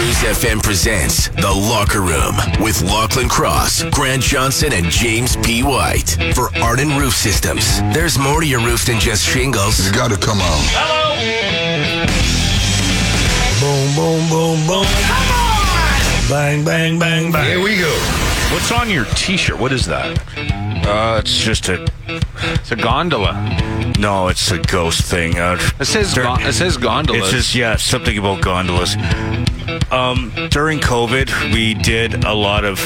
Cruz FM presents The Locker Room with Lochlin Cross, Grant Johnson, and James P. White. For Arden Roof Systems, there's more to your roof than just shingles. You gotta come on. Hello! Boom, boom, boom, boom. Come on! Bang, bang, bang, bang. Here we go. What's on your T-shirt? What is that? Uh, it's just a. It's a gondola. No, it's a ghost thing. Uh, It says dur- gon- it says gondolas. It's just yeah, something about gondolas. Um, during COVID, we did a lot of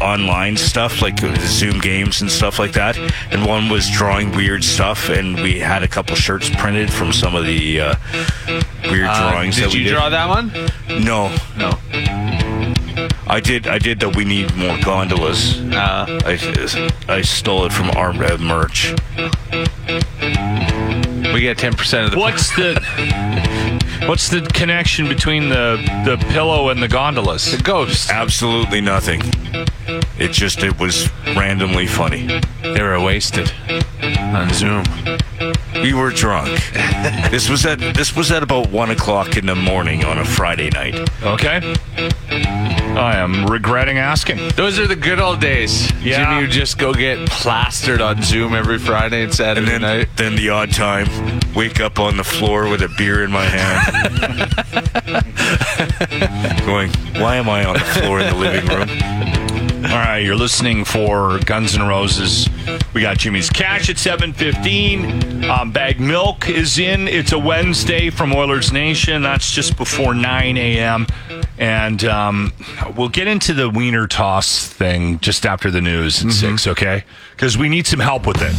online stuff like Zoom games and stuff like that. And one was drawing weird stuff, and we had a couple shirts printed from some of the uh, weird Uh, drawings. did that we you did. You draw that one? No, No. I did. I did that. We need more gondolas. Uh, I, I stole it from our uh, merch. we get ten percent of the. What's the What's the connection between the the pillow and the gondolas? The ghost. Absolutely nothing. It just it was randomly funny. They were wasted on Zoom. We were drunk. this was at this was at about one o'clock in the morning on a Friday night. Okay. I am regretting asking. Those are the good old days. Yeah. Didn't you just go get plastered on Zoom every Friday and Saturday And then, night? then the odd time, wake up on the floor with a beer in my hand, going, "Why am I on the floor in the living room?" All right, you're listening for Guns N' Roses. We got Jimmy's Cash at 7:15. Um, Baggedmilk is in. It's a Wednesday from Oilersnation. That's just before 9 a.m. And um, we'll get into the wiener toss thing just after the news at six, okay? Because we need some help with it.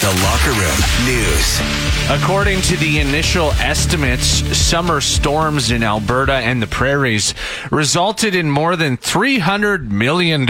The Locker Room News. According to the initial estimates, summer storms in Alberta and the prairies resulted in more than $300 million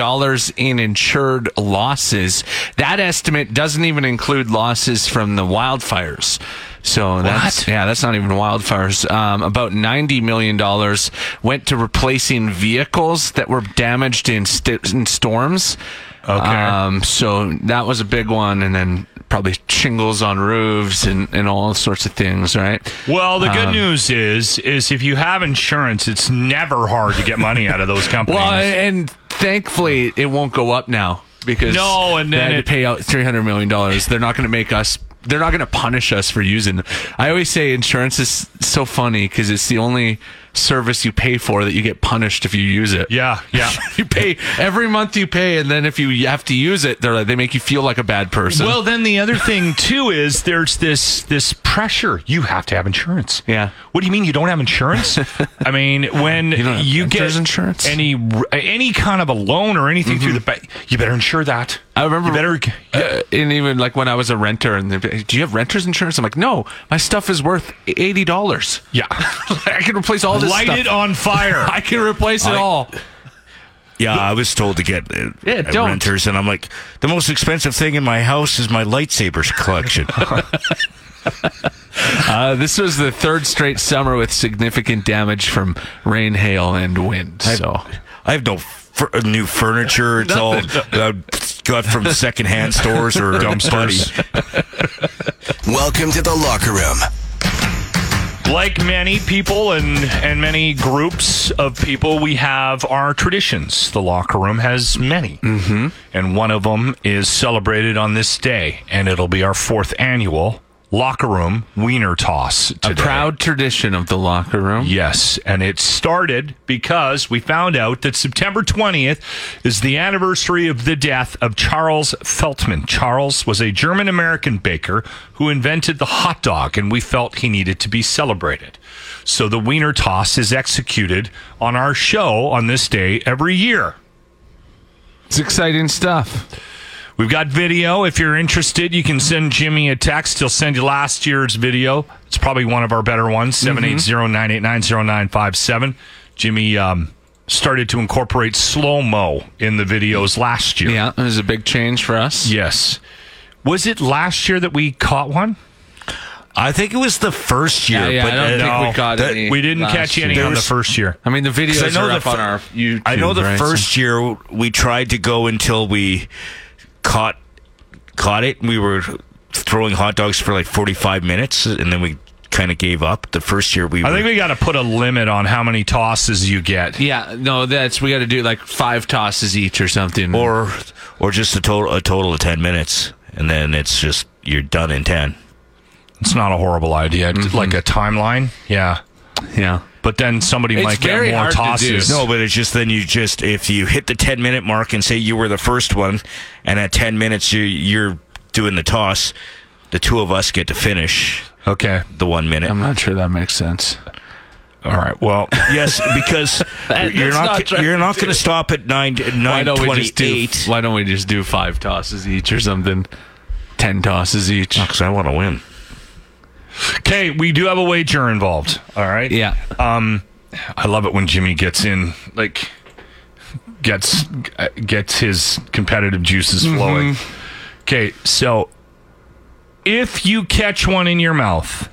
in insured losses. That estimate doesn't even include losses from the wildfires. So that's What? yeah, that's not even wildfires. Um, about ninety million dollars went to replacing vehicles that were damaged in, st- in storms. Okay. Um, so that was a big one, and then probably shingles on roofs and, and all sorts of things, right? Well, the good Um, news is, is if you have insurance, it's never hard to get money out of those companies. Well, and thankfully it won't go up now because No, and they then had it- to pay out three hundred million dollars. They're not going to make us. They're not going to punish us for using. them. I always say insurance is so funny because it's the only service you pay for that you get punished if you use it. yeah, yeah. you pay every month you pay, and then if you have to use it, they're like, they make you feel like a bad person. Well, then the other thing too is there's this this pressure. You have to have insurance. Yeah. What do you mean you don't have insurance? I mean, when You you, get insurance? any any kind of a loan or anything through the bank, you better insure that. I remember, You better. uh, and even like when I was a renter, and they'd be like, do you have renter's insurance? I'm like, no, my stuff is worth eighty dollars. yeah. I can replace all this Light stuff. it on fire. I can replace it I- all. Yeah, I was told to get uh, Yeah, don't. renters, and I'm like, the most expensive thing in my house is my lightsabers collection. Uh, this was the third straight summer with significant damage from rain, hail, and wind. So I have no fur- uh, new furniture. It's all uh, got from secondhand stores or Dumpsters. Welcome to The Locker Room. Like many people and and many groups of people, we have our traditions. The locker room has many, mm-hmm. and one of them is celebrated on this day, and it'll be our fourth annual locker room wiener toss. a proud tradition of the locker room. Yes, and it started because we found out that September 20th is the anniversary of the death of Charles Feltman. Charles was a German American baker who invented the hot dog, and we felt he needed to be celebrated. So the Wiener Toss is executed on our show on this day every year. It's exciting stuff. We've got video. If you're interested, you can send Jimmy a text. He'll send you last year's video. It's probably one of our better ones, 780-989-0957. Jimmy um, started to incorporate slow-mo in the videos last year. Yeah, it was a big change for us. Yes. Was it last year that we caught one? I think it was the first year, Yeah, yeah, but I don't uh, think we no, got that- any. We didn't catch any year. on the first year. I mean, the 'Cause videos I know are the up on our YouTube. I know the right? first year we tried to go until we caught caught it. We were throwing hot dogs for like 45 minutes, and then we kind of gave up. The first year we I were, think we got to put a limit on how many tosses you get. Yeah, no, that's we got to do like five tosses each or something. or or just a total a total of 10 minutes, and then it's just you're done in 10. It's not a horrible idea. Mm-hmm. Like a timeline. Yeah. yeah, But then somebody It's might get more hard to tosses. No, but it's just then you just if you hit the 10 minute mark and say you were the first one, and at 10 minutes you you're doing the toss, the two of us get to finish Okay. the one minute. I'm not sure that makes sense. All right. Well, Yes, because That- you're not, not you're not going to stop at nine Why nine don't we twenty just do? eight. Why don't we just do five tosses each or something? Ten tosses each. Because I want to win. Okay, we do have a wager involved. All right. Yeah. Um, I love it when Jimmy gets in, like, gets gets his competitive juices flowing. Okay, so if you catch one in your mouth,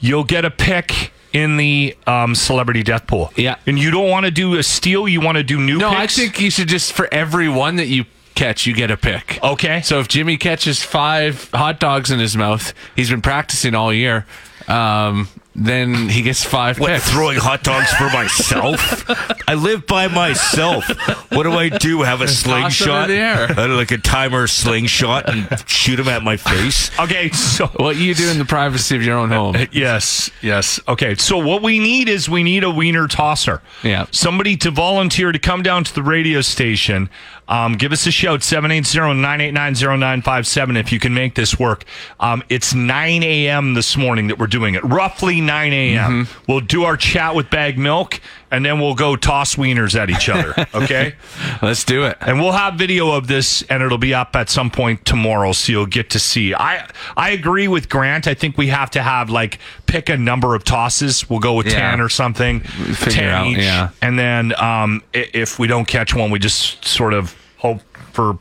you'll get a pick in the um, celebrity death pool. Yeah. and you don't want to do a steal; you want to do new. No, I think you should just for every one that you catch, you get a pick. Okay. So if Jimmy catches five hot dogs in his mouth, he's been practicing all year. Um, then he gets five What, picks. throwing hot dogs for myself? I live by myself. What do I do? Have a Toss them in slingshot? the air. Uh, like a timer slingshot and shoot him at my face? Okay, so What you do in the privacy of your own home. Yes, yes. Okay, so what we need is we need a wiener tosser. Yeah. Somebody to volunteer to come down to the radio station. Um, give us a shout, 780-989-0957 if you can make this work. Um, it's 9 a.m. this morning that we're doing it. Roughly 9 a.m. Mm-hmm. We'll do our chat with Baggedmilk, and then we'll go toss wieners at each other. Okay? Let's do it. and we'll have video of this and it'll be up at some point tomorrow so you'll get to see i i agree with grant i think we have to have like pick a number of tosses we'll go with Yeah. 10 or something Figure 10 out, each yeah. and then um if we don't catch one we just sort of hope for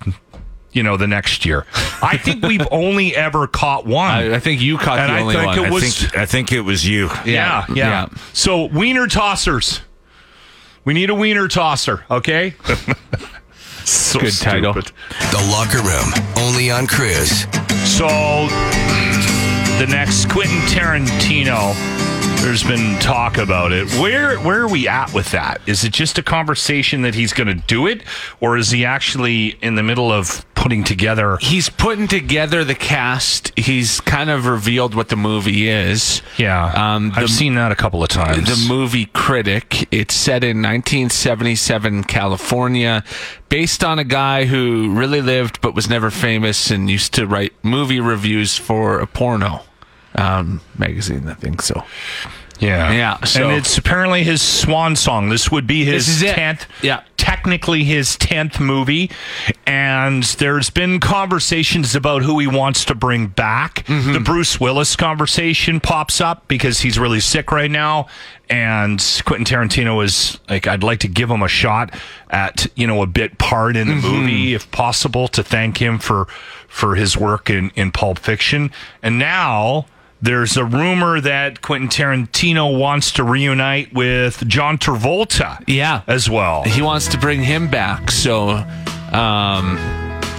you know the next year i think we've only ever caught one I, I think you caught And the I only think one. it I was- think I think it was you. yeah, yeah, yeah. So wiener tossers. We need a wiener tosser, okay? so Good title. The Locker Room, only on Cruz. So the next Quentin Tarantino. There's been talk about it. Where where are we at with that? Is it just a conversation that he's going to do it, or is he actually in the middle of putting together? He's putting together the cast. He's kind of revealed what the movie is. Yeah, Um, I've seen that a couple of times. The movie Critic. It's set in 1977 California, based on a guy who really lived but was never famous and used to write movie reviews for a porno um, magazine, I think so. Yeah. Yeah, so- and it's apparently his swan song. This would be his This is it. 10th. Yeah. Technically his 10th movie. And there's been conversations about who he wants to bring back. Mm-hmm. The Bruce Willis conversation pops up because he's really sick right now. And Quentin Tarantino is like, I'd like to give him a shot at, you know, a bit part in the Mm-hmm. movie, if possible, to thank him for for his work in, in Pulp Fiction. And now there's a rumor that Quentin Tarantino wants to reunite with John Travolta. Yeah. As well. He wants to bring him back. So, um,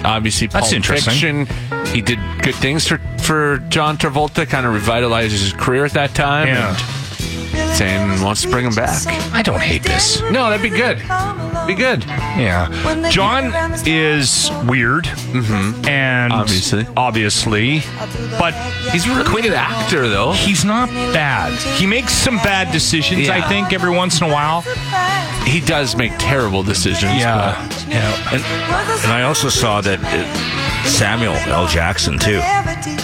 obviously, That's interesting. Fiction. He did good things for, for John Travolta, kind of revitalized his career at that time. Yeah. And saying wants to bring him back. I don't hate this. No, that'd be good. Be good. Yeah. John is weird. Mm-hmm. And Obviously. Obviously. But He's a really good actor, though. he's not bad. He makes some bad decisions, Yeah. I think, every once in a while. He does make terrible decisions. Yeah. And, and I also saw that uh, Samuel L. Jackson too.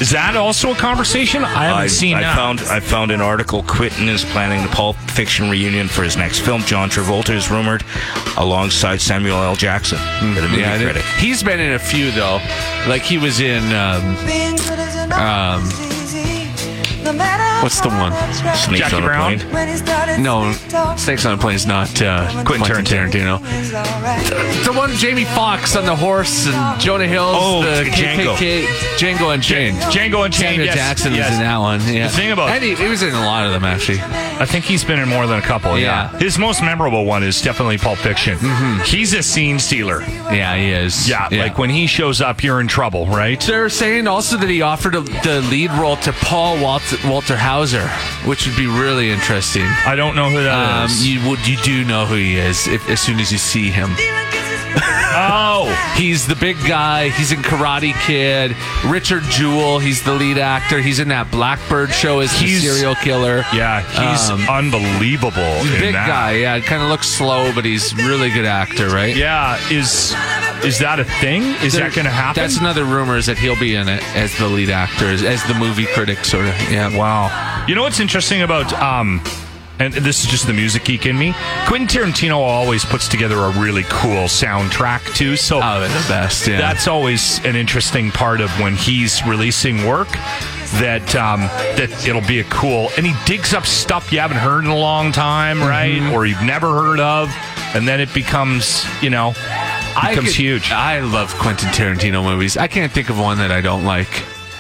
Is that also a conversation? I haven't I, seen I that. found I found an article. Quentin is planning the Pulp Fiction reunion for his next film. John Travolta is rumored alongside Samuel L. Jackson, the movie Yeah, he's been in a few though. Like he was in um, um, what's the one? Snakes Jackie on a Brown? Plane. No, Snakes on a Plane is not uh, Quentin Tarantino. The one Jamie Foxx on the horse and Jonah Hill's Oh, the Django. KKK Django Unchained. Django Unchained, Samuel yes, Jackson yes. was in that one. Yeah. The thing about- and he, he was in a lot of them actually. I think he's been in more than a couple. Yeah. Yeah. His most memorable one is definitely Pulp Fiction. He's a scene stealer. Yeah, he is. Yeah, like when he shows up, you're in trouble, right? They're saying also that he offered a, the lead role to Paul Walter, Walter Hauser, which would be really interesting. I don't know who that Um, is. you would you do know who he is if, as soon as you see him. oh, He's the big guy. He's in Karate Kid. Richard Jewell. He's the lead actor. He's in that Blackbird show as the He's- serial killer. yeah, he's Um, unbelievable. in big that. guy. Yeah, kind of looks slow, but he's really good actor, right? Yeah, is is that a thing? Is that going to happen? That's another rumor is that he'll be in it as the lead actor, as, as the movie critic, sort of. Yeah. Wow. You know what's interesting about um and this is just the music geek in me. Quentin Tarantino always puts together a really cool soundtrack too. So Oh, they're the best. Yeah. that's always an interesting part of when he's releasing work. That um, that it'll be a cool, and he digs up stuff you haven't heard in a long time, right? Or you've never heard of, and then it becomes, you know, I becomes could- huge. I love Quentin Tarantino movies. I can't think of one that I don't like.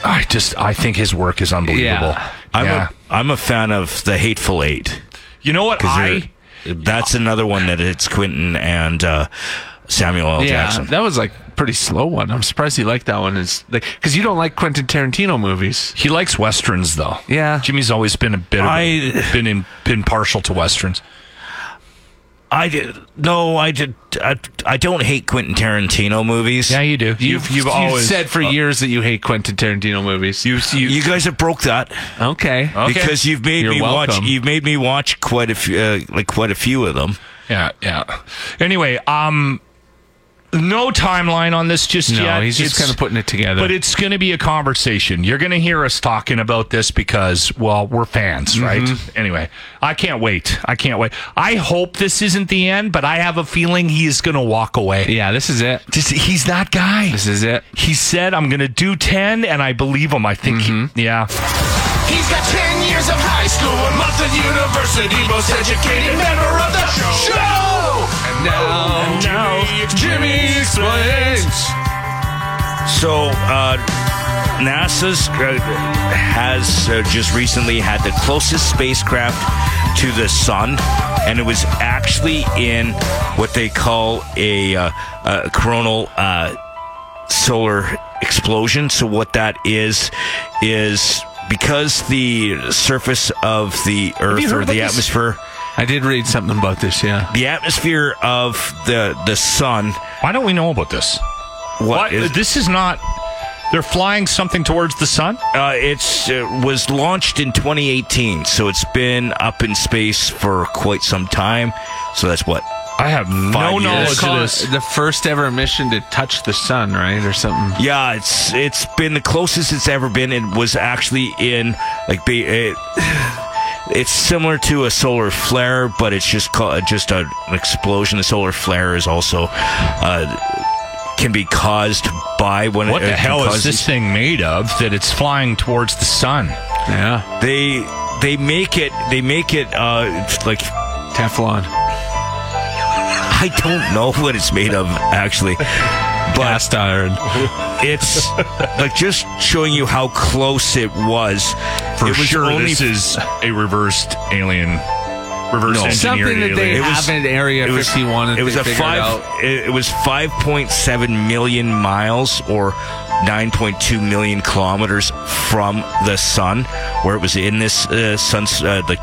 I just I think his work is unbelievable. Yeah. I'm yeah. a I'm a fan of the Hateful Eight. you know what I they're- that's another one that it's Quentin and uh, Samuel L. yeah, Jackson. that was like pretty slow one. I'm surprised you liked that one. Is like because you don't like Quentin Tarantino movies. He likes westerns, though. Yeah. Jimmy's always been a bit of a- I- been in been partial to westerns. I did no, I did. I, I don't hate Quentin Tarantino movies. Yeah, you do. You've, you've, always said for years that you hate Quentin Tarantino movies. you, you, You guys have broke that okay? Okay. because you've made You're me watch. You've made me watch quite a few, uh, like quite a few of them. yeah, yeah. Anyway, um, no timeline on this just No, yet. he's just It's- kind of putting it together. But it's going to be a conversation. You're going to hear us talking about this because, well, we're fans, right? Mm-hmm. Anyway, I can't wait. I can't wait. I hope this isn't the end, but I have a feeling he is going to walk away. yeah, this is it. Just, he's that guy. This is it. He said, I'm going to do 10, and I believe him. I think, Mm-hmm. he, yeah. He's got 10 years of high school, a month of university, most educated member of the show. And now, now Jimmy explains. So, uh, NASA's uh, has uh, just recently had the closest spacecraft to the sun, and it was actually in what they call a, uh, a coronal uh, solar explosion. So, what that is is because the surface of the Earth or the this? Atmosphere, I did read something about this. Yeah. the atmosphere of the the sun. Why don't we know about this? What is this is not. They're flying something towards the sun. Uh, it's uh, was launched in 2018, so it's been up in space for quite some time. So that's what I have no years. knowledge of this. the first ever mission to touch the sun, right, or something. Yeah, it's it's been the closest it's ever been. It was actually in like be it, it's similar to a solar flare, but it's just called just a, an explosion. The solar flare is also uh, can be caused by when What it, the hell is this thing made of that it's flying towards the sun? Yeah. They they make it they make it uh like Teflon. I don't know what it's made of actually. But Cast iron. it's like just showing you how close it was. For it was sure, only this is a reversed alien, reverse No. engineered Something that they alien. It was- have in Area it was 51 that it was they a figured five it, it was 5.7 million miles or 9.2 million kilometers from the sun where it was in this uh, sun uh, the,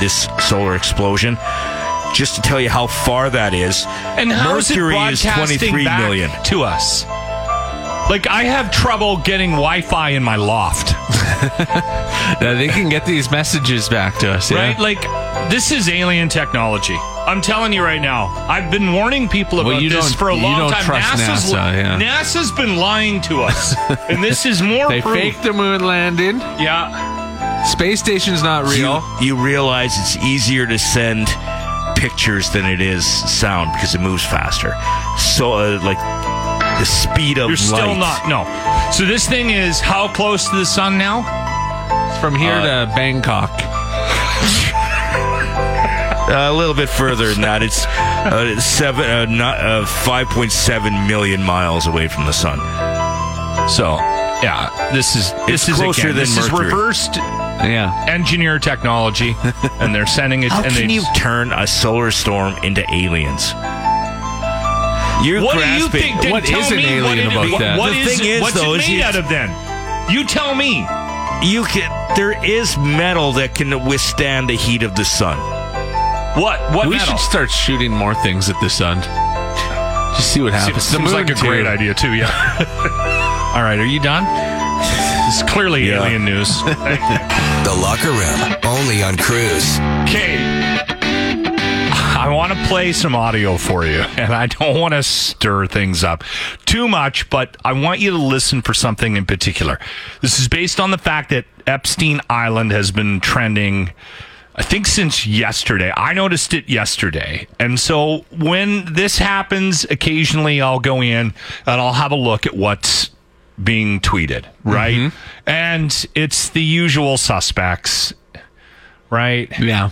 this solar explosion just to tell you how far that is and how is it mercury is broadcasting 23 back to us? Like I have trouble getting Wi-Fi in my loft, now they can get these messages back to us. Yeah? right? Like This is alien technology. I'm telling you right now. I've been warning people about Well, you this for a you long don't time. trust NASA's, NASA, yeah. NASA's been lying to us, and this is more They proof. faked the moon landing. Yeah, Space station's not real. You, you realize it's easier to send pictures than it is sound because it moves faster. So, uh, like the speed of you're still light. not. No. So this thing is how close to the sun now? From here Uh, to Bangkok. a little bit further than that. It's uh, seven, uh, not uh, five point seven million miles away from the sun. So yeah, this is this It's is closer again, than this is Mercury. reversed Yeah. engineer technology, and they're sending it. How and can they you turn a solar storm into aliens? You're What do you grasping. think? Then What tell is an me alien what it- about what- that? what The is thing it- is, what's though, it is made it's- out of? Then you tell me. You can. There is metal that can withstand the heat of the sun. What? What we metal? should start shooting more things at the sun. Just see what happens. Seems, seems like a too. great idea too. Yeah. All right, are you done? This is clearly Yeah. alien news. Locker Room, only on Cruz. Okay. I want to play some audio for you, and I don't want to stir things up too much, but I want you to listen for something in particular. This is based on the fact that Epstein Island has been trending. I think since yesterday. I noticed it yesterday. And so when this happens, occasionally I'll go in and I'll have a look at what's being tweeted, right? Mm-hmm. And it's the usual suspects, right? Yeah.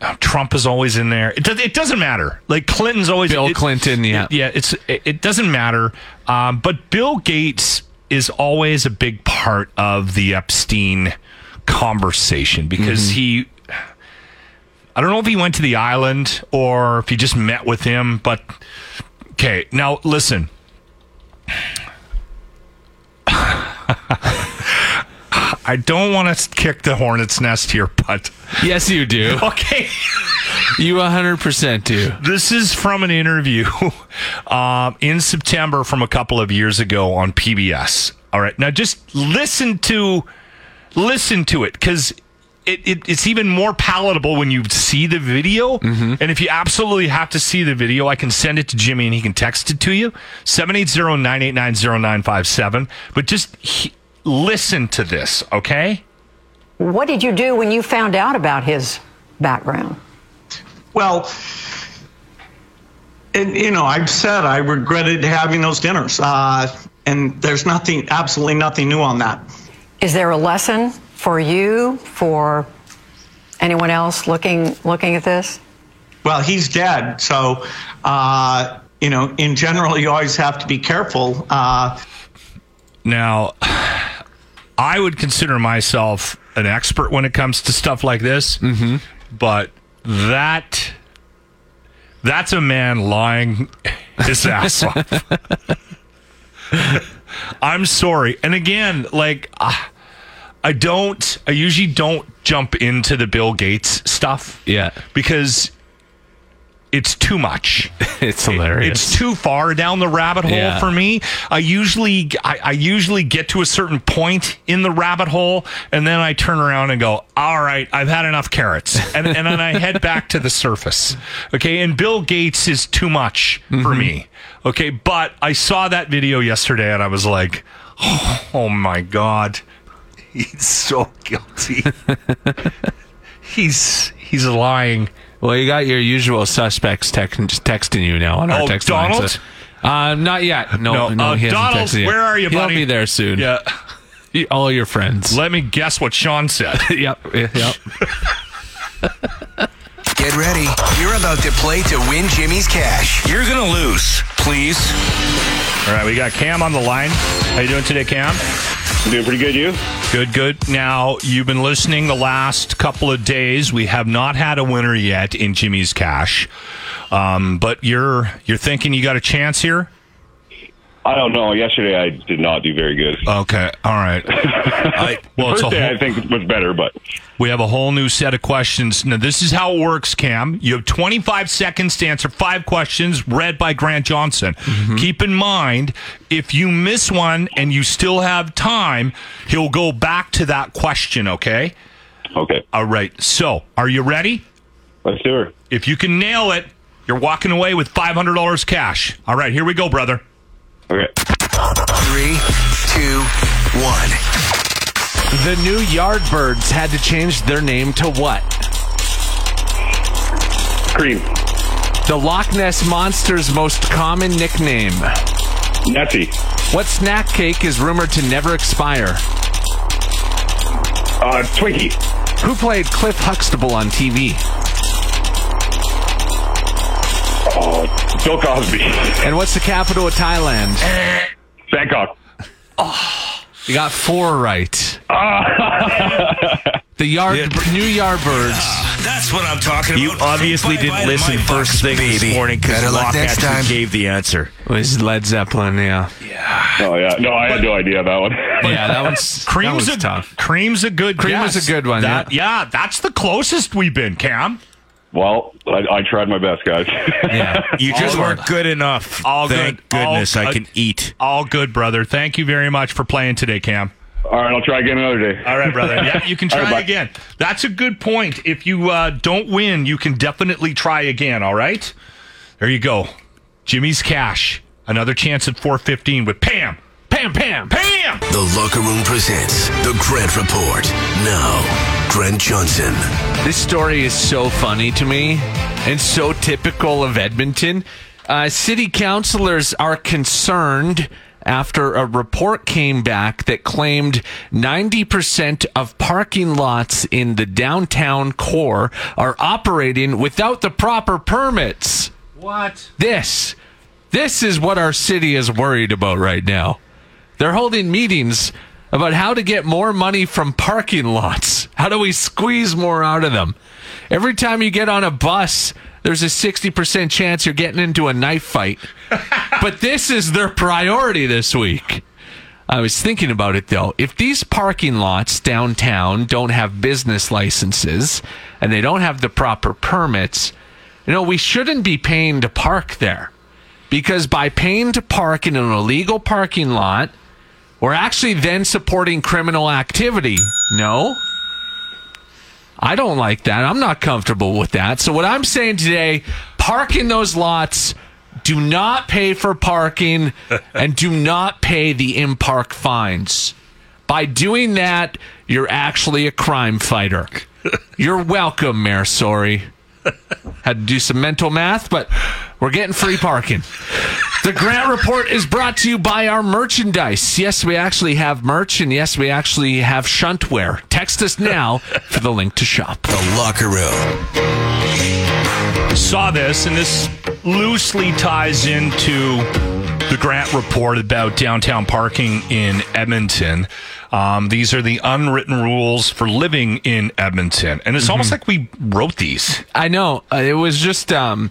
Uh, Trump is always in there. It, it doesn't matter. Like Clinton's always Bill it- Clinton, yeah. it- yeah. It's it, it doesn't matter. Um, but Bill Gates is always a big part of the Epstein conversation because mm-hmm. he. I don't know if he went to the island or if he just met with him, but okay. Now listen. I don't want to kick the hornet's nest here, but Yes, you do. okay. You 100% do. This is from an interview um, in September from a couple of years ago on PBS. All right, now just listen to listen to it because it, it, it's even more palatable when you see the video. And if you absolutely have to see the video, I can send it to Jimmy and he can text it to you 780-989-0957. But just he, listen to this, okay? What did you do when you found out about his background? Well, and, you know, I've said I regretted having those dinners, uh, and there's nothing, absolutely nothing new on that. Is there a lesson for you, for anyone else looking looking at this? Well, he's dead, so uh, you know, in general, you always have to be careful. Uh, Now, I would consider myself an expert when it comes to stuff like this, mm-hmm. but that that's a man lying his ass off. I'm sorry, and again, like ah, I don't, I usually don't jump into the Bill Gates stuff, Yeah. because it's too much. It's hilarious. It's too far down the rabbit hole Yeah. for me. I usually I, I usually get to a certain point in the rabbit hole and then I turn around and go, all right, I've had enough carrots. And, and then I head back to the surface. Okay. And Bill Gates is too much for Mm-hmm. me. Okay. But I saw that video yesterday and I was like, oh my God. He's so guilty. he's he's lying. Well, you got your usual suspects text, texting you now on our Oh, text line. Donald? so- uh, not yet. No, No, no, uh, he hasn't Donald, texted yet. where are you, He'll be there soon. Yeah. All your friends. Let me guess what Sean said. yep. Yep. Get ready. You're about to play to win Jimmy's cash. You're gonna lose. Please. All right, we got Cam on the line. How you doing today, Cam? Doing pretty good, you? Good, good. Now, you've been listening the last couple of days. We have not had a winner yet in Jimmy's Cash. Um, but you're you're thinking you got a chance here? I don't know. Yesterday I did not do very good. Okay. All right. I, Well, it's a day whole, I think was better, but we have a whole new set of questions. Now, this is how it works, Cam. You have 25 seconds to answer five questions read by Grant Johnson. Mm-hmm. Keep in mind, if you miss one and you still have time, he'll go back to that question, okay? okay. All right. So, are you ready? Let's do her. If you can nail it, you're walking away with $500 cash. All right, here we go, brother. Okay. Three, two, one. The new Yardbirds had to change their name to what? Cream. The Loch Ness Monster's most common nickname. Nessie. What snack cake is rumored to never expire? Uh, Twinkie. Who played Cliff Huxtable on TV? Oh, Bill Cosby. And what's the capital of Thailand? Bangkok. Oh. You got four right. The yard, new Yardbirds. Ah, that's what I'm talking about. You obviously Bye-bye didn't to listen first box, thing this morning because Better luck Locke next actually time. gave the answer. It was Led Zeppelin, yeah. Oh yeah. No, I had no idea that one. Yeah, that one's that Cream's was a tough. Cream's a good. Cream was a good one, That- yeah. that's the closest we've been, Cam. Well, I, I tried my best, guys. Yeah. You just All weren't good. good enough. All Thank good. All goodness I good. can eat. All good, brother. Thank you very much for playing today, Cam. All right, I'll try again another day. All right, brother. Yeah, you can try right, again. That's a good point. If you uh, don't win, you can definitely try again. All right. There you go. Jimmy's cash. Another chance at 415 with Pam. Pam, Pam. Pam. The Locker Room presents The Grant Report. Now, Grant Johnson. This story is so funny to me and so typical of Edmonton. Uh, city councilors are concerned after a report came back that claimed 90% of parking lots in the downtown core are operating without the proper permits. What? This, this is what our city is worried about right now. They're holding meetings about how to get more money from parking lots. How do we squeeze more out of them? Every time you get on a bus, there's a 60% chance you're getting into a knife fight. but this is their priority this week. I was thinking about it though. If these parking lots downtown don't have business licenses and they don't have the proper permits, you know, we shouldn't be paying to park there. Because by paying to park in an illegal parking lot, we're actually then supporting criminal activity. No? I don't like that. I'm not comfortable with that. So, what I'm saying today park in those lots. Do not pay for parking and do not pay the in park fines. By doing that, you're actually a crime fighter. You're welcome, Mayor Sorry. Had to do some mental math, but we're getting free parking. The Grant Report is brought to you by our merchandise. Yes, we actually have merch, and yes, we actually have shuntwear. Text us now for the link to shop. The Locker Room. Saw this, and this loosely ties into the Grant report about downtown parking in Edmonton. Um, these are the unwritten rules for living in Edmonton, and it's almost like we wrote these. I know. Uh, it was just um,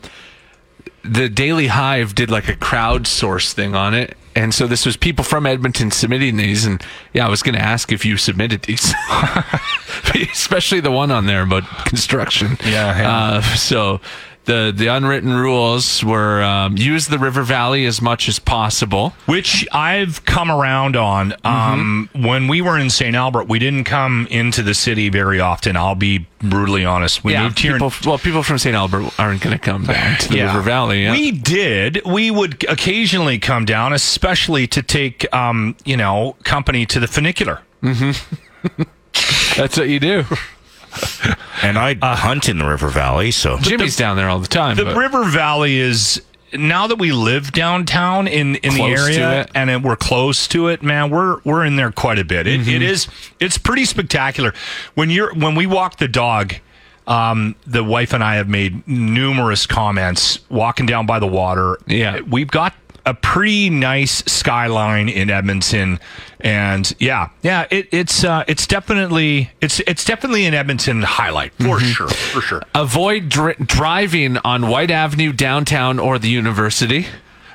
the Daily Hive did like a crowdsource thing on it. And so this was people from Edmonton submitting these. And yeah, I was going to ask if you submitted these, especially the one on there about construction. Yeah, yeah. Uh, so the, the unwritten rules were um, use the river valley as much as possible. which I've come around on. Um, When we were in St. Albert, we didn't come into the city very often. I'll be brutally honest. We yeah, moved here. people, well, people from St. Albert aren't going to come down to the River Valley. Yeah. We did. We would occasionally come down, especially to take, um, you know, company to the funicular. That's what you do. And I hunt in the River Valley, so Jimmy's down there all the time. The but- River Valley is now that we live downtown in in the Close to area it. and it, we're close to it, man. We're we're in there quite a bit. It, Mm-hmm. it is it's pretty spectacular when you're when we walk the dog. Um, the wife and I have made numerous comments walking down by the water. Yeah. we've got a pretty nice skyline in Edmonton, and yeah, yeah, it, it's uh, it's definitely it's it's definitely an Edmonton highlight for Mm-hmm. sure, for sure. avoid dr- driving on Whyte Avenue downtown or the university.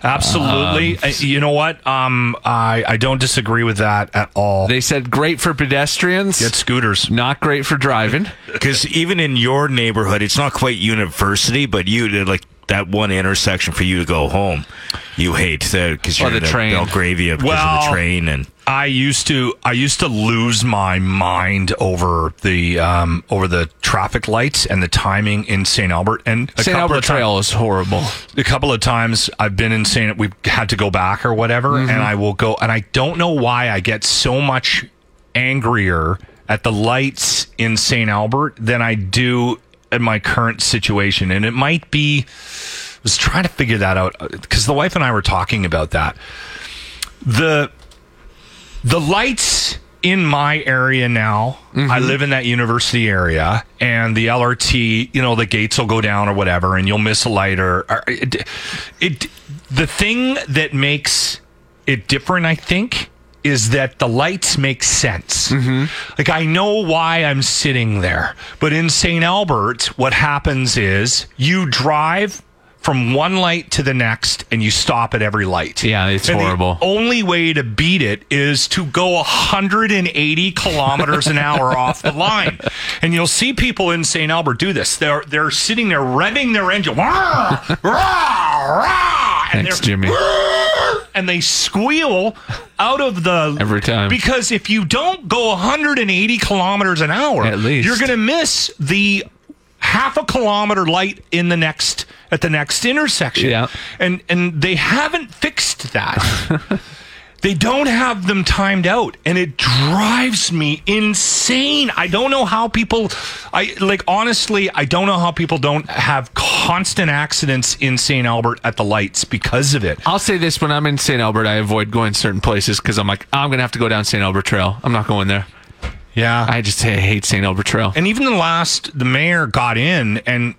Absolutely. Um, Uh, you know what? Um, I I don't disagree with that at all. They said great for pedestrians, get scooters. not great for driving. because even in your neighborhood, it's not quite university, but you did like that one intersection for you to go home, you hate because you're the in train. Belgravia because of Well, the train and. I used to I used to lose my mind over the um, over the traffic lights and the timing in St. Albert and a St. couple Albert of ti- Trail is horrible. a couple of times I've been in St. We've had to go back or whatever, Mm-hmm. and I will go, and I don't know why I get so much angrier at the lights in St. Albert than I do in my current situation, and it might be. I was trying to figure that out uh, because the wife and I were talking about that. The the lights in my area now i mm-hmm. live in that university area and the lrt you know the gates will go down or whatever and you'll miss a light or, or it, it the thing that makes it different i think is that the lights make sense mm-hmm. like i know why i'm sitting there but in st albert what happens is you drive from one light to the next and you stop at every light Yeah, it's And the horrible. only way to beat it is to go 180 kilometers an hour off the line. And you'll see people in St. Albert do this. They're they're sitting there revving their engine. Rah, rah, rah, and Thanks, Jimmy. And they squeal out of the Every time. because if you don't go 180 kilometers an hour, At least. you're going to miss the half a kilometer light in the next at the next intersection. Yeah. And and they haven't fixed that. they don't have them timed out and it drives me insane. I don't know how people I like honestly, I don't know how people don't have constant accidents in St. Albert at the lights because of it. I'll say this: when I'm in St. Albert, I avoid going certain places because I'm like, I'm gonna have to go down St. Albert Trail. I'm not going there. Yeah. I just I hate St. Albert Trail. And even the last, the mayor got in and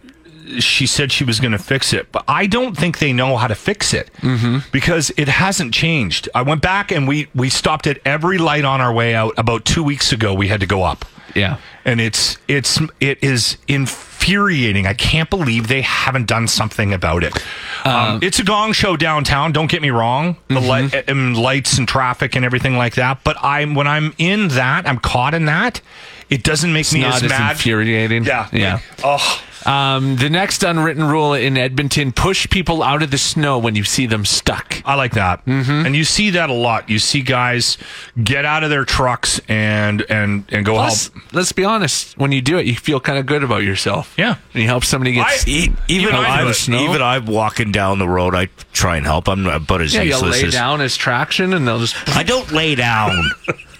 she said she was going to fix it, but I don't think they know how to fix it mm-hmm. because it hasn't changed. I went back and we we stopped at every light on our way out. About two weeks ago, we had to go up, yeah. and it's it's it is infuriating. I can't believe they haven't done something about it. Um, um it's a gong show downtown. Don't get me wrong. The mm-hmm. light, and lights and traffic and everything like that. But I'm when I'm in that, I'm caught in that. It doesn't make It's me not as as mad. infuriating. Yeah. Yeah. Oh, Um, the next unwritten rule in Edmonton: push people out of the snow when you see them stuck. I like that. Mm-hmm. And you see that a lot. You see guys get out of their trucks and and and go Plus, help. let's be honest: when you do it, you feel kind of good about yourself. Yeah. and you help somebody get. I- s- E- even Even I do I'm. Snow? even I'm walking down the road. I try and help. I'm about as yeah, you useless lay as down as traction, and they'll just. I don't lay down.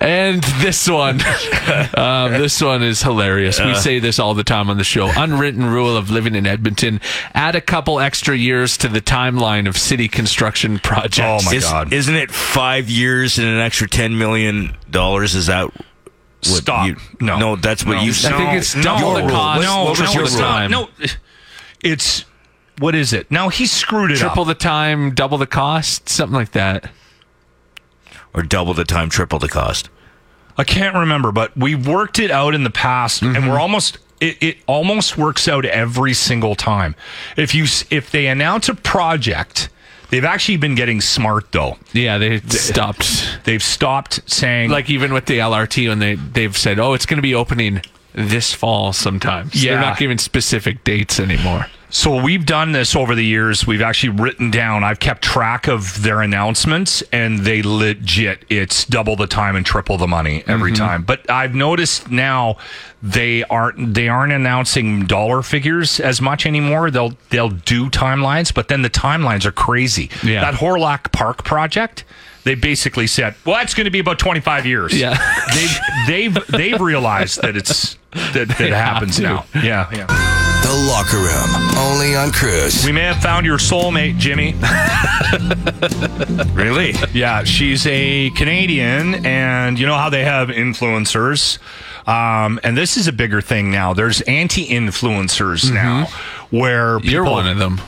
And this one, um, this one is hilarious. We say this all the time on the show. Unwritten rule of living in Edmonton: add a couple extra years to the timeline of city construction projects. Oh, my Is- God. Isn't it five years and an extra ten million dollars? Is that what Stop. You, No. no, that's what No. you. I think it's No, double the cost, no, what was triple your the time. No, it's what is it? Now he screwed it triple up. the time, double the cost, something like that. Or double the time, triple the cost. I can't remember, but we worked it out in the past, Mm-hmm. and we're almost. It, it almost works out every single time. If you if they announce a project, they've actually been getting smart though. Yeah, they stopped. They've stopped saying Like even with the LRT, when they they've said, "Oh, it's going to be opening this fall." Sometimes Yeah. they're not giving specific dates anymore. So we've done this over the years. We've actually written down. I've kept track of their announcements, and they legit. It's double the time and triple the money every time. But I've noticed now they aren't they aren't announcing dollar figures as much anymore. They'll they'll do timelines, but then the timelines are crazy. Yeah. That Hawrelak Park project. They basically said, "Well, that's going to be about twenty-five years." Yeah. they've they've they've realized that it's that, that it happens now. Yeah, yeah. The Locker Room, only on Cruz. We may have found your soulmate, Jimmy. Really? Yeah, she's a Canadian, and you know how they have influencers. Um, and this is a bigger thing now. There's anti-influencers now, where people, You're one of them.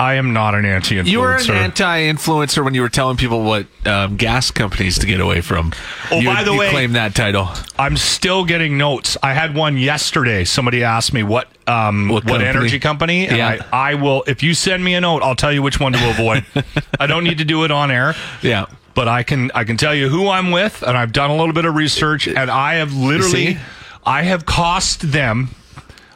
I am not an anti-influencer. You were an anti-influencer when you were telling people what um, gas companies to get away from. Oh, you, by the way- claim that title. I'm still getting notes. I had one yesterday. Somebody asked me what um, What what, company? energy company, and Yeah. I, I will. If you send me a note, I'll tell you which one to avoid. I don't need to do it on air. Yeah. but I can I can tell you who I'm with, and I've done a little bit of research, and I have literally, I have cost them.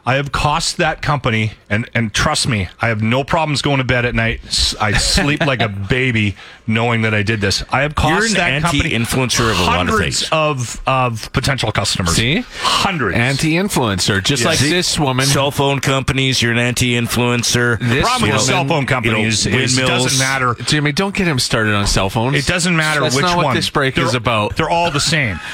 I have cost that company, and and trust me, I have no problems going to bed at night. I sleep like a baby, knowing that I did this. I have cost You're an that company anti-influencer of a lot of hundreds things. of of potential customers. See? hundreds. Anti-influencer, just Yeah. like See? this woman. Cell phone companies, you're an anti-influencer. This problem with cell phone you companies know, is it doesn't matter. Jimmy, don't get him started on cell phones. It doesn't matter That's which one. what this break They're- is about. They're all the same.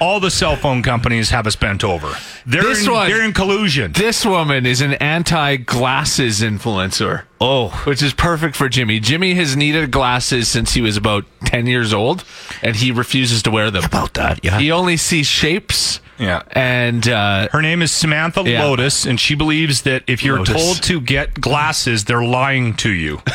All the cell phone companies have us bent over. They're This in, one- they're in collusion. This woman is an anti-glasses influencer. Oh, Which is perfect for Jimmy. Jimmy has needed glasses since he was about 10 years old, and he refuses to wear them. about that, yeah. He only sees shapes. Yeah. And uh, Her name is Samantha Yeah. Lotus, and she believes that if you're Lotus. told to get glasses, they're lying to you.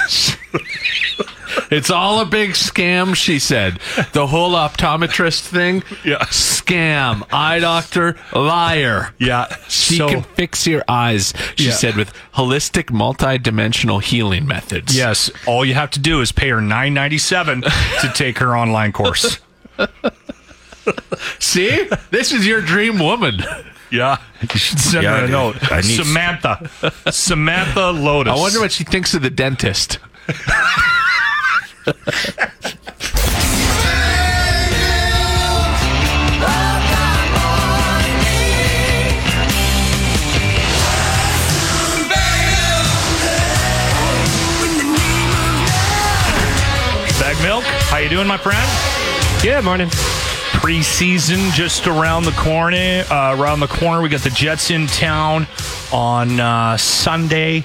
it's all a big scam, she said. The whole optometrist thing, Yeah. scam. Eye doctor, liar. Yeah. She so, can fix your eyes, she Yeah. said, with holistic multi-dimensional healing methods. yes, all you have to do is pay her nine ninety seven to take her online course. See? This is your dream woman. Yeah, you should send Yeah, her a note. I need- Samantha, Samantha Lotus. I wonder what she thinks of the dentist. Bag milk. How you doing, my friend? Good morning. preseason just around the corner. Uh, around the corner, we got the Jets in town on uh, Sunday.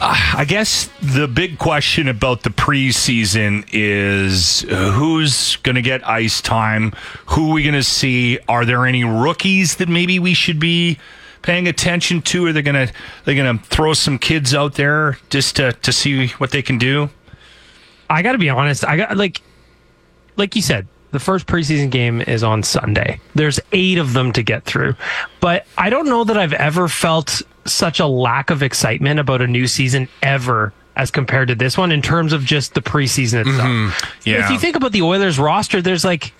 Uh, I guess the big question about the preseason is uh, who's going to get ice time? Who are we going to see? Are there any rookies that maybe we should be? Paying attention to, are they gonna they gonna throw some kids out there just to, to see what they can do? I got to be honest. I got like, like you said, the first preseason game is on Sunday. There's eight of them to get through, but I don't know that I've ever felt such a lack of excitement about a new season ever as compared to this one in terms of just the preseason itself. Yeah. If you think about the Oilers roster, there's like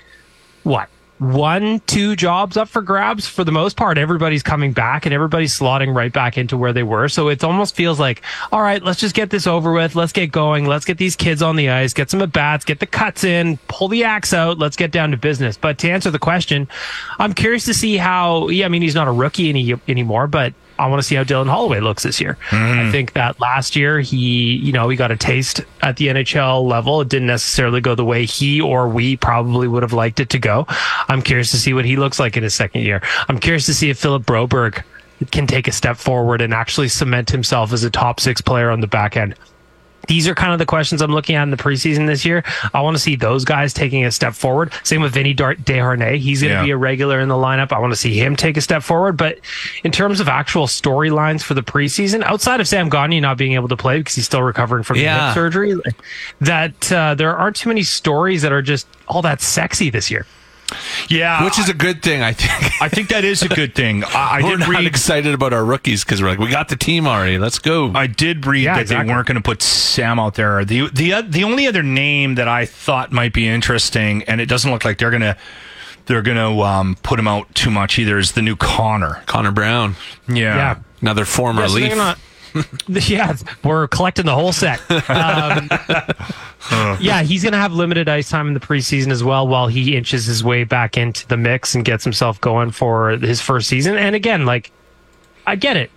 what one, two jobs up for grabs for the most part. Everybody's coming back and everybody's slotting right back into where they were. So it almost feels like, all right, let's just get this over with. Let's get going. Let's get these kids on the ice, get some at bats, get the cuts in, pull the axe out. Let's get down to business. But to answer the question, I'm curious to see how, yeah, I mean, he's not a rookie any, anymore, but I want to see how Dylan Holloway looks this year. Mm-hmm. I think that last year he, you know, he got a taste at the NHL level. It didn't necessarily go the way he or we probably would have liked it to go. I'm curious to see what he looks like in his second year. I'm curious to see if Philip Broberg can take a step forward and actually cement himself as a top six player on the back end these are kind of the questions I'm looking at in the preseason this year. I want to see those guys taking a step forward. Same with Vinny Desharnais. He's going to Yeah. be a regular in the lineup. I want to see him take a step forward. But in terms of actual storylines for the preseason, outside of Sam Gagne not being able to play because he's still recovering from Yeah. hip surgery, that uh, there aren't too many stories that are just all that sexy this year. Yeah, Which is a good thing, I think. I think that is a good thing. I, I We're did not read excited about our rookies because we're like, we got the team already. Let's go. I did read Yeah, that exactly. they weren't going to put Sam out there. The the uh, the only other name that I thought might be interesting, and it doesn't look like they're gonna they're gonna um, put him out too much either, is the new Connor. Connor Brown, Yeah, Yeah. another former Yeah, so they're Leaf. yeah, we're collecting the whole set. Um, yeah, he's going to have limited ice time in the preseason as well while he inches his way back into the mix and gets himself going for his first season. And again, like, I get it.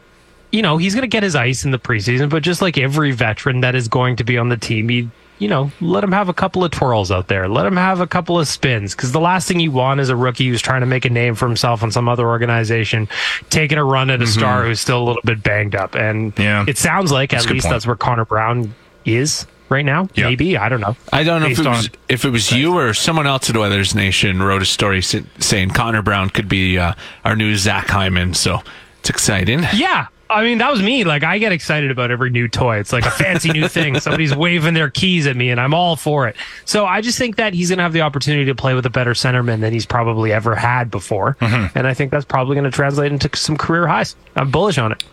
You know, he's going to get his ice in the preseason, but just like every veteran that is going to be on the team, he, you know, let him have a couple of twirls out there. Let him have a couple of spins because the last thing you want is a rookie who's trying to make a name for himself on some other organization, taking a run at a star who's still a little bit banged up. And Yeah. it sounds like That's at least point. that's where Connor Brown is right now. Yeah. Maybe I don't know. I don't know if it, was, if it was you or someone else at Oilersnation wrote a story saying Connor Brown could be uh, our new Zach Hyman. So it's exciting. Yeah. I mean, that was me. Like, I get excited about every new toy. It's like a fancy new thing. Somebody's waving their keys at me, and I'm all for it. So I just think that he's going to have the opportunity to play with a better centerman than he's probably ever had before. And I think that's probably going to translate into some career highs. I'm bullish on it.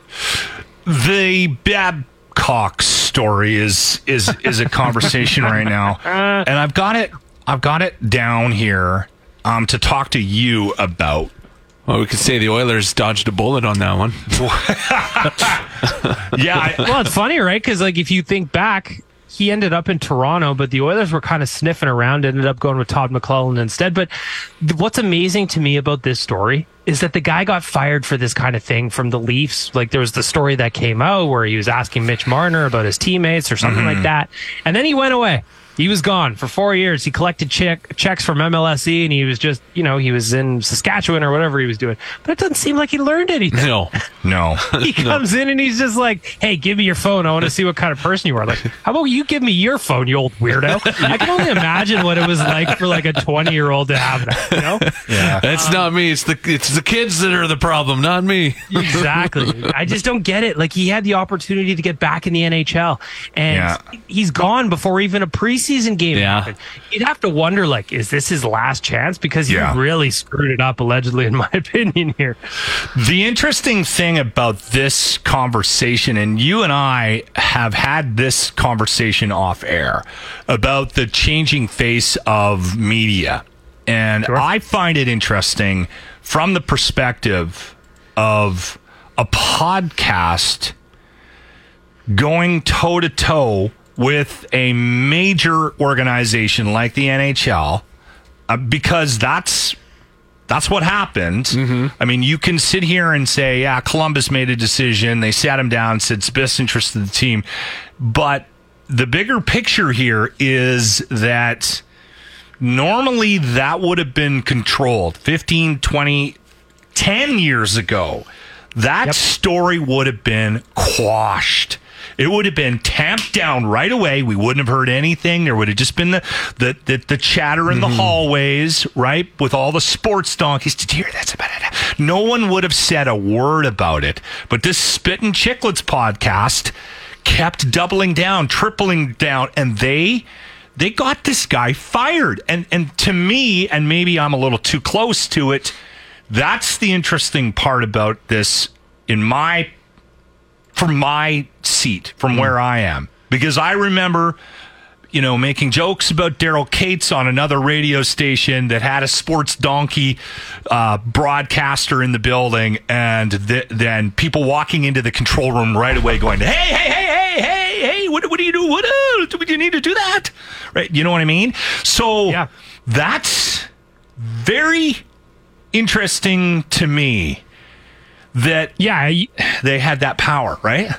the Babcock story is is is a conversation right now, and I've got it I've got it down here um, to talk to you about. Well, we could say the Oilers dodged a bullet on that one. Yeah, I, well, it's funny, right? Because like if you think back, he ended up in Toronto, but the Oilers were kind of sniffing around. Ended up going with Todd McLellan instead. But th- what's amazing to me about this story is that the guy got fired for this kind of thing from the Leafs. Like there was the story that came out where he was asking Mitch Marner about his teammates or something like mm-hmm. that, and then he went away. He was gone for four years. He collected check, checks from MLSE, and he was just, you know, he was in Saskatchewan or whatever he was doing. But it doesn't seem like he learned anything. No. no. He comes in and he's just like, "Hey, give me your phone. I want to see what kind of person you are." Like, how about you give me your phone, you old weirdo? I can only imagine what it was like for like a twenty-year-old to have that. You know? Yeah. That's not me. It's the it's the kids that are the problem, not me. Exactly. I just don't get it. Like he had the opportunity to get back in the NHL, and Yeah. he's gone before even a preseason game Yeah. happened. You'd have to wonder, like, is this his last chance? Because he Yeah. really screwed it up, allegedly, in my opinion. Here, The interesting thing about this conversation, and you and I have had this conversation off air about the changing face of media. And I find it interesting from the perspective of a podcast going toe to toe with a major organization like the NHL uh, because that's that's what happened. I mean, you can sit here and say, yeah, Columbus made a decision. They sat him down, said it's best interest of the team. But the bigger picture here is that normally that would have been controlled 15, 20, 10 years ago. That story would have been quashed. It would have been tamped down right away. We wouldn't have heard anything. There would have just been the the the, the chatter in the mm-hmm. hallways, right, with all the sports donkeys. Did you hear that? No one would have said a word about it. But this Spit and Chicklets podcast kept doubling down, tripling down, and they they got this guy fired. And and to me, and maybe I'm a little too close to it. That's the interesting part about this, in my from my seat, from where I am, because I remember, you know, making jokes about Daryl Katz on another radio station that had a sports donkey uh, broadcaster in the building, and th- then people walking into the control room right away, going, "Hey, hey, hey, hey, hey, hey, what, what do you do? What uh, do you need to do that?" Right? You know what I mean? So Yeah. that's very interesting to me that yeah, they had that power, right?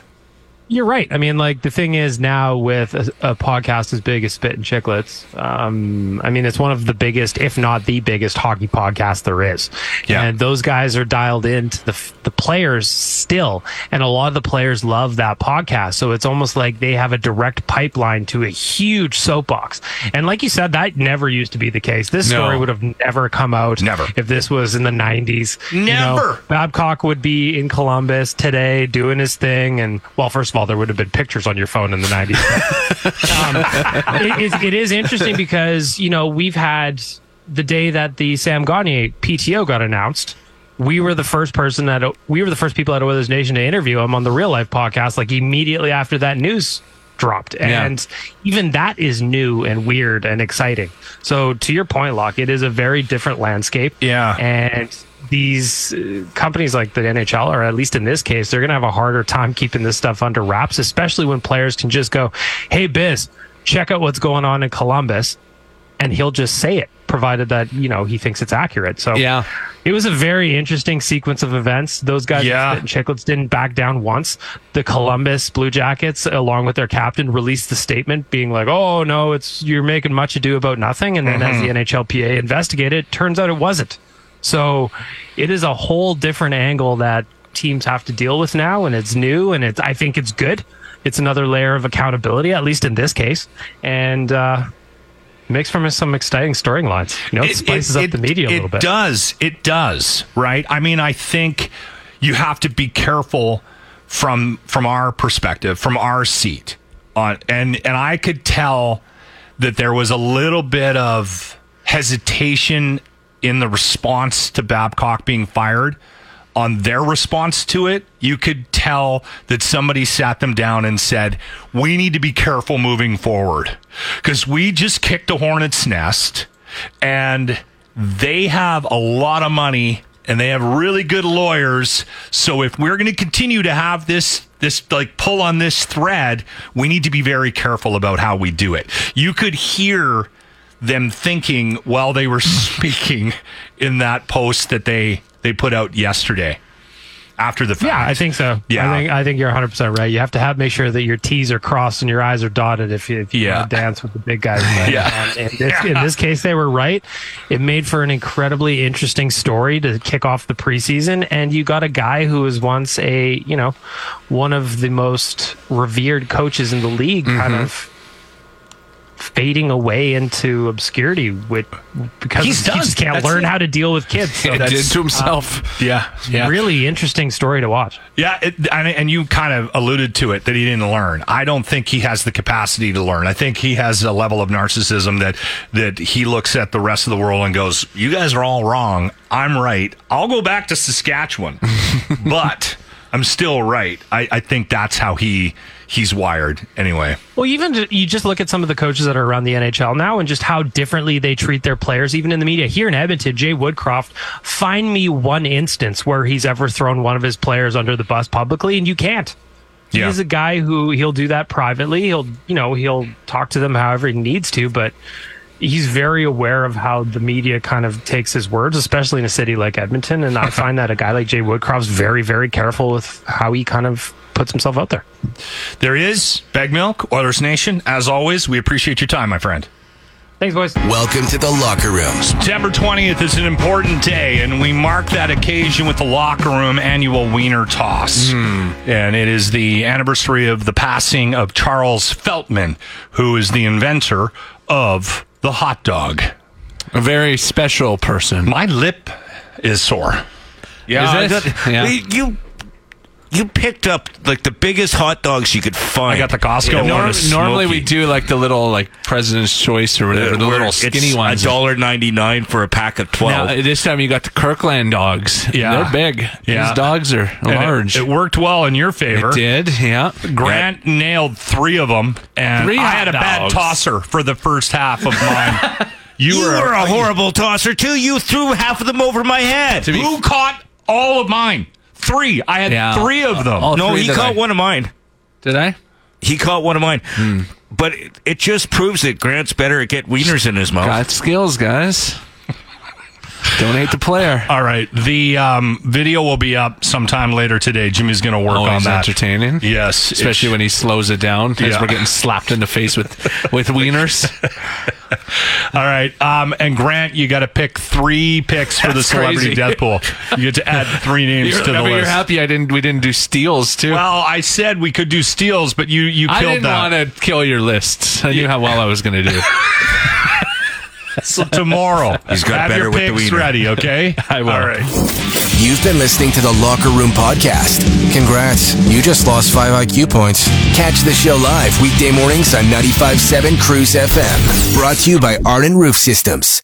You're right. I mean, like the thing is now with a, a podcast as big as Spit and Chicklets, um, I mean, it's one of the biggest, if not the biggest, hockey podcast there is. Yeah. And those guys are dialed into the the players still, and a lot of the players love that podcast. So it's almost like they have a direct pipeline to a huge soapbox. And like you said, that never used to be the case. This No. story would have never come out. Never. If this was in the '90s. You know, Never. Babcock would be in Columbus today doing his thing. And well, first of all, there would have been pictures on your phone in the 90s. um, it, is, it is interesting because, you know, we've had the day that the Sam Gagne PTO got announced. We were the first person that we were the first people at Oilersnation to interview him on the Real Life podcast, like immediately after that news dropped. Yeah. And even that is new and weird and exciting. So to your point, Locke, it is a very different landscape. Yeah. And these uh, companies like the NHL, or at least in this case, they're going to have a harder time keeping this stuff under wraps, especially when players can just go, Hey, Biz, check out what's going on in Columbus. And he'll just say it, provided that, you know, he thinks it's accurate. So Yeah. it was a very interesting sequence of events. Those guys Yeah. and Chicklets didn't back down once. The Columbus Blue Jackets, along with their captain, released the statement being like, "Oh no, it's you're making much ado about nothing." And then as the NHLPA investigated, it turns out it wasn't. So it is a whole different angle that teams have to deal with now, and it's new, and it's I think it's good. It's another layer of accountability, at least in this case, and uh, makes for some exciting storylines. You know, it, spices up the media a little bit. it does. It does. Right. I mean, I think you have to be careful from from our perspective, from our seat on, and and I could tell that there was a little bit of hesitation in the response to Babcock being fired. On their response to it, you could tell that somebody sat them down and said, We need to be careful moving forward because we just kicked a hornet's nest and they have a lot of money and they have really good lawyers. So if we're going to continue to have this this like pull on this thread, we need to be very careful about how we do it. You could hear them thinking while they were speaking in that post that they they put out yesterday after the fact. Yeah, I think so. Yeah. I think I think you're 100 percent right. You have to have make sure that your T's are crossed and your I's are dotted if you, if you Yeah. want to dance with the big guys. Yeah. um, in, this, in this case, they were right. It made for an incredibly interesting story to kick off the preseason, and you got a guy who was once a you know one of the most revered coaches in the league, kind Mm-hmm. of fading away into obscurity with because He's he just can't That's learn it. how to deal with kids. So that's did to himself. Um, yeah, yeah. really interesting story to watch. Yeah, it, and, and you kind of alluded to it that he didn't learn. I don't think he has the capacity to learn. I think he has a level of narcissism that that he looks at the rest of the world and goes, "You guys are all wrong. I'm right. I'll go back to Saskatchewan, but I'm still right." I, I think that's how he he's wired. Anyway, Well, even you just look at some of the coaches that are around the NHL now and just how differently they treat their players, even in the media. Here in Edmonton, Jay Woodcroft, find me one instance where he's ever thrown one of his players under the bus publicly, and you can't. He Yeah. is a guy who he'll do that privately. He'll, you know, he'll talk to them however he needs to, but he's very aware of how the media kind of takes his words, especially in a city like Edmonton. And I find that a guy like Jay Woodcroft's very, very careful with how he kind of puts himself out there. there is Baggedmilk Oilers Nation. As always, we appreciate your time, my friend. Thanks, boys. Welcome to the locker room. September 20th is an important day, and we mark that occasion with the locker room annual wiener toss. Hmm. And it is the anniversary of the passing of Charles Feltman, who is the inventor of the hot dog. A very special person. My lip is sore. Yeah, Is it? Yeah. you- you you picked up like the biggest hot dogs you could find. I got the Costco one. Norm- It's normally we do like the little like President's Choice or whatever, uh, the Where little skinny it's ones. A dollar ninety nine for a pack of Now, twelve. this time you got the Kirkland dogs. Yeah. they're big. Yeah. These dogs are And it- large. It, worked well in your favor. It did, yeah. Grant nailed three of them, and Three I hot had a bad dogs. tosser for the first half of mine. You, you were a horrible tosser too. You threw half of them over my head. be- Who caught all of mine? Three. I had Yeah. three of them. All no, three he that caught I- one of mine. Did I? He caught one of mine. Hmm. But it, it just proves that Grant's better at get wieners in his mouth. Got skills, guys. Don't the player. All right. The um, video will be up sometime later today. Jimmy's going to work on Always that. entertaining. Yes. Especially when he slows it down as Yeah. we're getting slapped in the face with with wieners. All right. Um, and Grant, you got to pick three picks for the celebrity crazy. death pool. You get to add three names to the list. you're happy I didn't. We didn't do steals too. Well, I said we could do steals, but you you killed I didn't want to kill your list. I knew how well I was going to do. So tomorrow, He's got have better your with the picks wiener. ready. Okay. I will. All right. You've been listening to the Locker Room Podcast. Congrats, you just lost five IQ points. Catch the show live weekday mornings on 95.7 Cruz FM. Brought to you by Arden Roof Systems.